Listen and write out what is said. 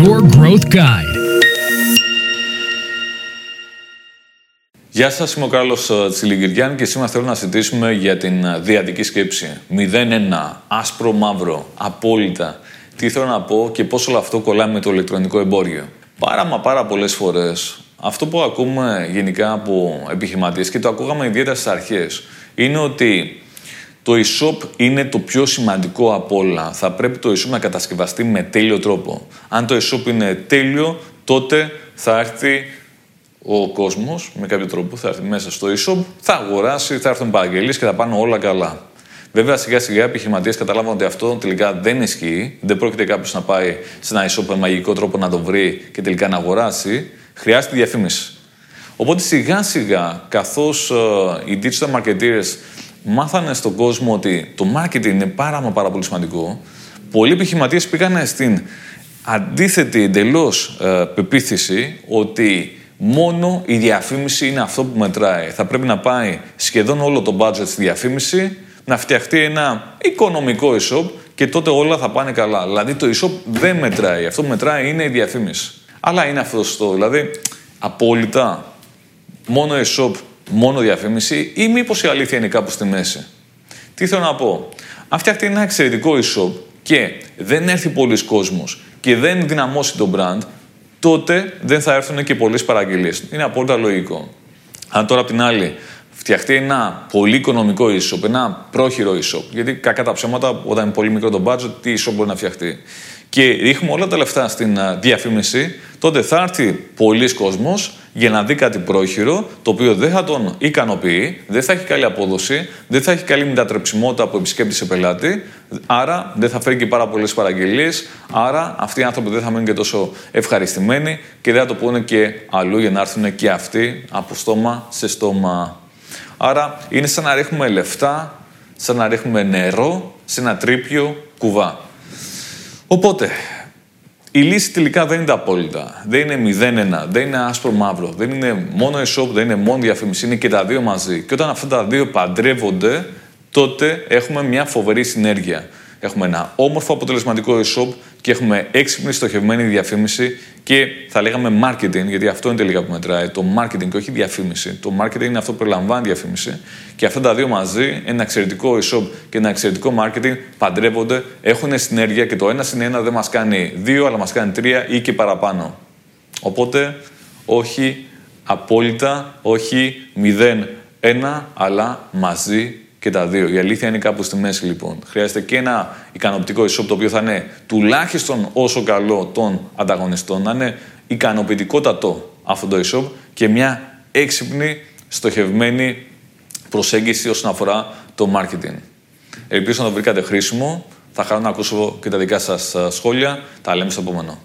Your Growth Guide. Γεια σας, είμαι ο Κάρλος Τσιλιγκυριάν και σήμερα θέλω να συζητήσουμε για την ε, διαδική σκέψη. 0-1, άσπρο μαύρο, απόλυτα. Τι θέλω να πω και πώς όλο αυτό κολλάει με το ηλεκτρονικό εμπόριο. Πάρα μα πάρα πολλές φορές αυτό που ακούμε γενικά από επιχειρηματίες και το ακούγαμε ιδιαίτερα στις αρχές είναι ότι το e-shop είναι το πιο σημαντικό από όλα. Θα πρέπει το e-shop να κατασκευαστεί με τέλειο τρόπο. Αν το e-shop είναι τέλειο, τότε θα έρθει ο κόσμος με κάποιο τρόπο, θα έρθει μέσα στο e-shop, θα αγοράσει, θα έρθουν παραγγελίες και θα πάνε όλα καλά. Βέβαια, σιγά σιγά οι επιχειρηματίες καταλάβουν ότι αυτό τελικά δεν ισχύει. Δεν πρόκειται κάποιος να πάει σε ένα e-shop με μαγικό τρόπο να το βρει και τελικά να αγοράσει. Χρειάζεται διαφήμιση. Οπότε σιγά σιγά, καθώς ε, οι digital marketeers μάθανε στον κόσμο ότι το marketing είναι πάρα μα πάρα πολύ σημαντικό, πολλοί επιχειρηματίες πήγαν στην αντίθετη εντελώς ε, πεποίθηση ότι μόνο η διαφήμιση είναι αυτό που μετράει. Θα πρέπει να πάει σχεδόν όλο το budget στη διαφήμιση, να φτιαχτεί ένα οικονομικό e-shop και τότε όλα θα πάνε καλά. Δηλαδή το e-shop δεν μετράει. Αυτό που μετράει είναι η διαφήμιση. Αλλά είναι αυτό το, δηλαδή απόλυτα μόνο e-shop, μόνο διαφήμιση ή μήπως η αλήθεια είναι κάπου στη μέση. Τι θέλω να πω; Αν φτιαχτεί ένα εξαιρετικό e-shop και δεν έρθει πολλοί κόσμος και δεν δυναμώσει το brand, τότε δεν θα έρθουν και πολλές παραγγελίες. Είναι απόλυτα λογικό. Αν τώρα απ' την άλλη φτιαχτεί ένα πολύ οικονομικό e-shop, ένα πρόχειρο e-shop, γιατί κακά τα ψέματα, όταν είναι πολύ μικρό το budget, τι e-shop μπορεί να φτιαχτεί. Και ρίχνουμε όλα τα λεφτά στην διαφήμιση, τότε θα έρθει πολλοί κόσμος για να δει κάτι πρόχειρο, το οποίο δεν θα τον ικανοποιεί, δεν θα έχει καλή απόδοση, δεν θα έχει καλή μετατρεψιμότητα από επισκέπτη σε πελάτη, άρα δεν θα φέρει και πάρα πολλές παραγγελίες, άρα αυτοί οι άνθρωποι δεν θα μείνουν και τόσο ευχαριστημένοι και δεν θα το πούνε και αλλού για να έρθουν και αυτοί από στόμα σε στόμα. Άρα είναι σαν να ρίχνουμε λεφτά, σαν να ρίχνουμε νερό σε ένα τρίπιο κουβά. Οπότε, η λύση τελικά δεν είναι απόλυτα. Δεν είναι 0-1, δεν είναι άσπρο-μαύρο, δεν είναι μόνο e-shop, δεν είναι μόνο διαφήμιση, είναι και τα δύο μαζί. Και όταν αυτά τα δύο παντρεύονται, τότε έχουμε μια φοβερή συνέργεια. Έχουμε ένα όμορφο αποτελεσματικό e-shop και έχουμε έξυπνη στοχευμένη διαφήμιση και θα λέγαμε marketing, γιατί αυτό είναι τελικά που μετράει, το marketing και όχι διαφήμιση. Το marketing είναι αυτό που περιλαμβάνει διαφήμιση και αυτά τα δύο μαζί, ένα εξαιρετικό e-shop και ένα εξαιρετικό marketing, παντρεύονται, έχουν συνέργεια και το ένα συν ένα δεν μας κάνει δύο, αλλά μας κάνει τρία ή και παραπάνω. Οπότε, όχι απόλυτα, όχι μηδέν ένα, αλλά μαζί και τα δύο. Η αλήθεια είναι κάπου στη μέση λοιπόν. Χρειάζεται και ένα ικανοποιητικό e-shop το οποίο θα είναι τουλάχιστον όσο καλό των ανταγωνιστών, να είναι ικανοποιητικότατο αυτό το e-shop και μια έξυπνη, στοχευμένη προσέγγιση όσον αφορά το marketing. Ελπίζω να το βρήκατε χρήσιμο. Θα χαρώ να ακούσω και τα δικά σας σχόλια. Τα λέμε στο επόμενο.